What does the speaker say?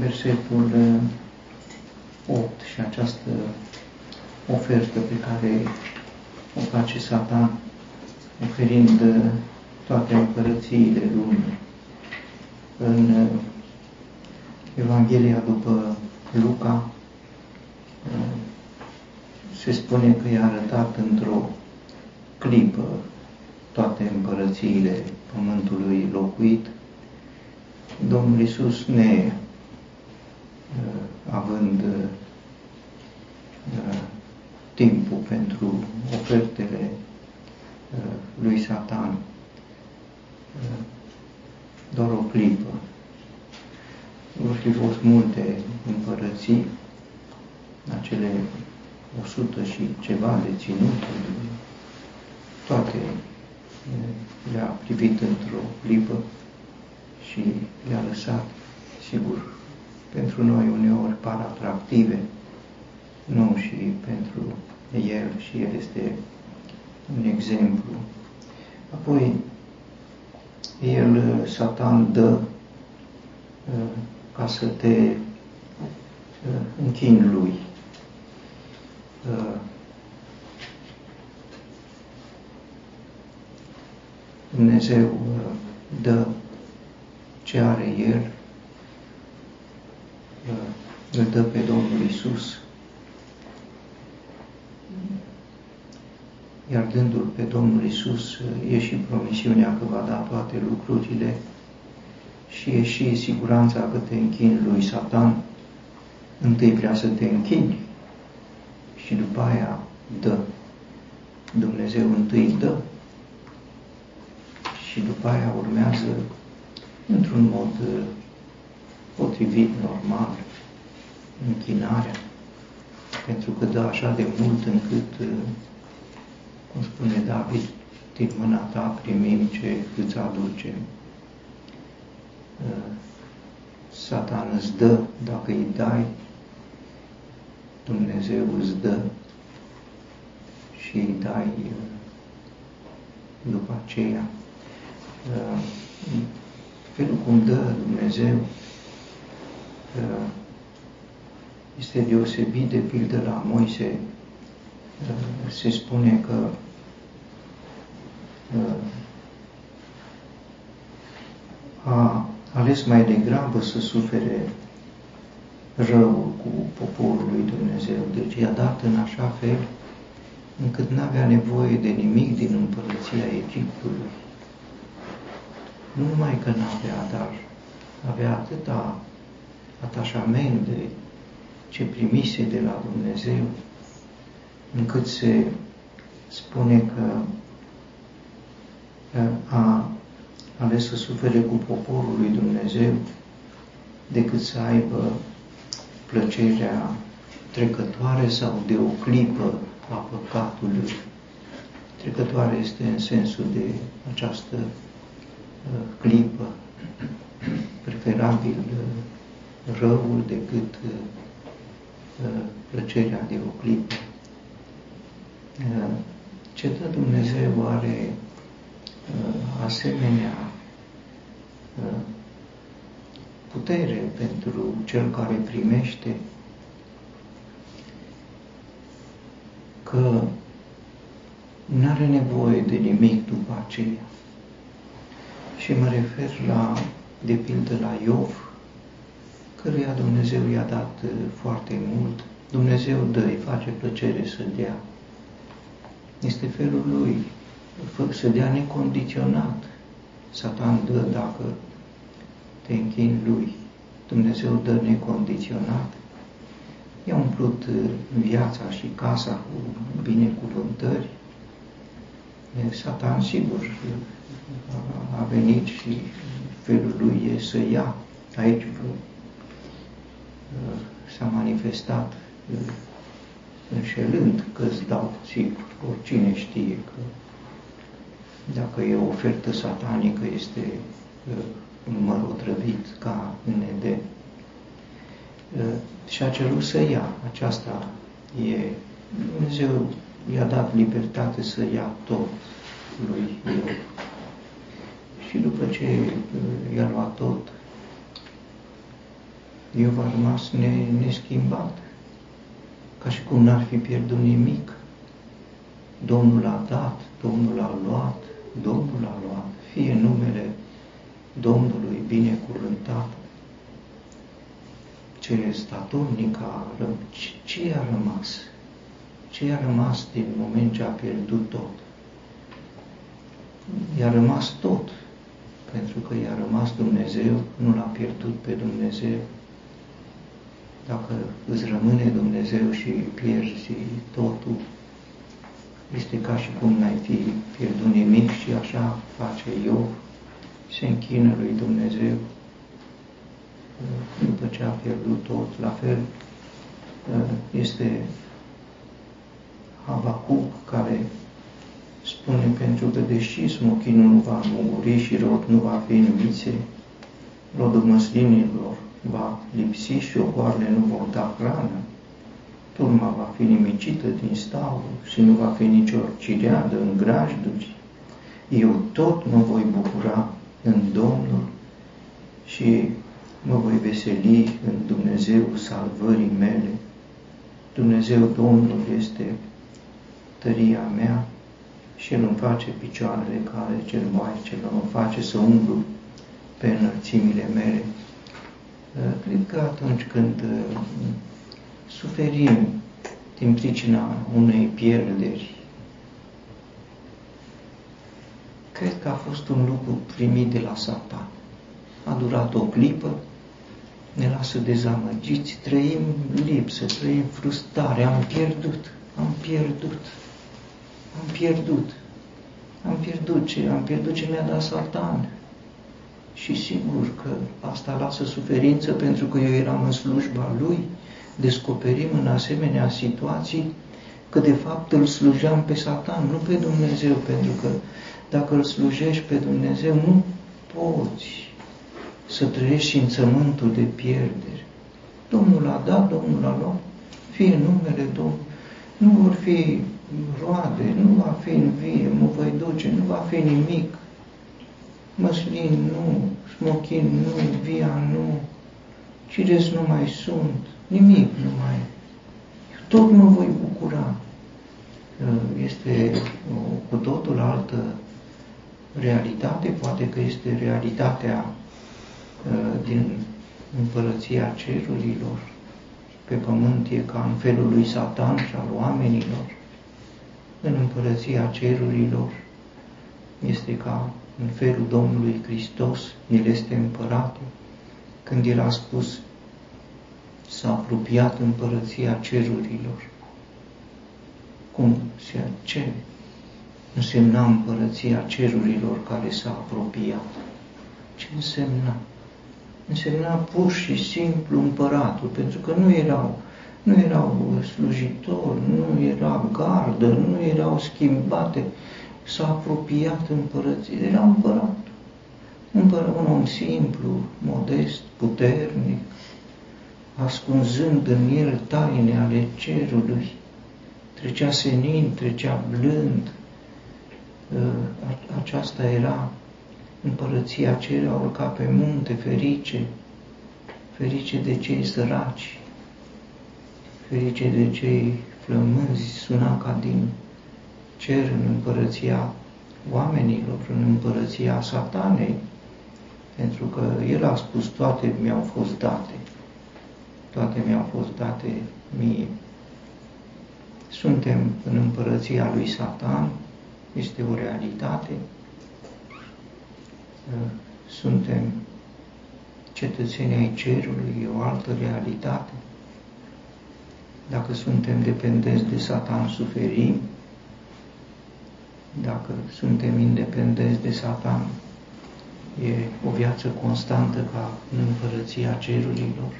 versetul 8 și această ofertă pe care o face Satan, oferind toate împărățiile lumii. În Evanghelia după Luca se spune că i-a arătat într-o clipă toate împărățiile pământului locuit, Domnul Iisus ne uh, având uh, timpul pentru ofertele uh, lui Satan, doar o clipă. Vor fi fost multe împărății, acele 100 și ceva de ținuturi, toate le-a privit într-o clipă și le-a lăsat, sigur, pentru noi uneori par atractive, nu și pentru el și el este un exemplu. Apoi, el, Satan, dă uh, ca să te uh, închini lui. Uh, Dumnezeu dă ce are El, îl dă pe Domnul Isus. Iar dându-L pe Domnul Isus, e și promisiunea că va da toate lucrurile și e și siguranța că te închini lui Satan. Întâi vrea să te închini și după aia dă. Dumnezeu întâi dă și după aia urmează într-un mod uh, potrivit, normal, închinarea, pentru că dă așa de mult încât, uh, cum spune David, din mâna ta primim ce îți aducem. Uh, Satan îți dă, dacă îi dai, Dumnezeu îți dă și îi dai după aceea felul cum dă Dumnezeu este deosebit de pildă la Moise. Se spune că a ales mai degrabă să sufere răul cu poporul lui Dumnezeu. Deci i-a dat în așa fel încât n-avea nevoie de nimic din împărăția Egiptului. Nu numai că n-avea, dar avea atâta atașament de ce primise de la Dumnezeu, încât se spune că a ales să sufere cu poporul lui Dumnezeu decât să aibă plăcerea trecătoare sau de o clipă a păcatului. Trecătoare este în sensul de această clipă, preferabil uh, răul decât uh, uh, plăcerea de o clipă. Ce dă Dumnezeu are asemenea putere pentru cel care primește că nu are nevoie de nimic după aceea. Și mă refer la, de pildă, la Iov, căruia Dumnezeu i-a dat uh, foarte mult. Dumnezeu dă, îi face plăcere să dea. Este felul lui, să dea necondiționat. Satan dă dacă te închin lui. Dumnezeu dă necondiționat. I-a umplut uh, viața și casa cu binecuvântări. Satan, sigur, a venit și felul lui e să ia. Aici uh, s-a manifestat uh, înșelând că îți dau, sigur, oricine știe că dacă e o ofertă satanică este uh, un număr otrăvit ca în Eden. Și a cerut să ia. Aceasta e, Dumnezeu i-a dat libertate să ia tot lui Iov și după ce uh, i-a luat tot, Iov a rămas ne, neschimbat, ca și cum n-ar fi pierdut nimic. Domnul a dat, Domnul a luat, Domnul a luat, fie numele Domnului binecuvântat. Ce statornic a ce a rămas? Ce a rămas din moment ce a pierdut tot? I-a rămas tot, pentru că i-a rămas Dumnezeu, nu l-a pierdut pe Dumnezeu. Dacă îți rămâne Dumnezeu și pierzi totul, este ca și cum n-ai fi pierdut nimic și așa face Iov, se închină lui Dumnezeu după ce a pierdut tot. La fel este Habacuc care spune pentru că deși smochinul nu va muguri și rod nu va fi în vițe, rodul măslinilor va lipsi și ogoarele nu vor da hrană, turma va fi nimicită din stau și nu va fi nicio cireadă în grajduri. Eu tot mă voi bucura în Domnul și mă voi veseli în Dumnezeu salvării mele. Dumnezeu Domnul este tăria mea și El îmi face picioarele care cel mai cel îmi face să umblu pe înălțimile mele. Cred că atunci când suferim din pricina unei pierderi. Cred că a fost un lucru primit de la Satan. A durat o clipă, ne lasă dezamăgiți, trăim lipsă, trăim frustrare, am pierdut, am pierdut, am pierdut, am pierdut ce, am pierdut ce mi-a dat Satan. Și sigur că asta lasă suferință pentru că eu eram în slujba lui, descoperim în asemenea situații că de fapt îl slujeam pe Satan, nu pe Dumnezeu, pentru că dacă îl slujești pe Dumnezeu, nu poți să trăiești înțământul de pierdere. Domnul a dat, Domnul a luat, fie numele Domnului. Nu vor fi roade, nu va fi în vie, nu voi duce, nu va fi nimic. Măslin nu, smochin nu, via nu, cireți nu mai sunt, nimic nu mai. Tot mă voi bucura. Este o cu totul altă realitate, poate că este realitatea uh, din împărăția cerurilor. Pe pământ e ca în felul lui Satan și al oamenilor. În împărăția cerurilor este ca în felul Domnului Hristos, El este împăratul. Când El a spus, s-a apropiat împărăția cerurilor. Cum se ce însemna împărăția cerurilor care s-a apropiat? Ce însemna? Însemna pur și simplu împăratul, pentru că nu erau, nu erau slujitori, nu era gardă, nu erau schimbate. S-a apropiat împărăția, era împăratul. Împărat, un om simplu, modest, puternic, ascunzând în el taine ale cerului. Trecea senin, trecea blând. Ă, aceasta era împărăția cerea urca pe munte ferice, ferice de cei săraci, ferice de cei flămânzi, suna ca din cer în împărăția oamenilor, în împărăția satanei, pentru că el a spus toate mi-au fost date toate mi-au fost date mie. Suntem în împărăția lui Satan, este o realitate. Suntem cetățenii ai cerului, e o altă realitate. Dacă suntem dependenți de Satan, suferim. Dacă suntem independenți de Satan, e o viață constantă ca în împărăția cerurilor.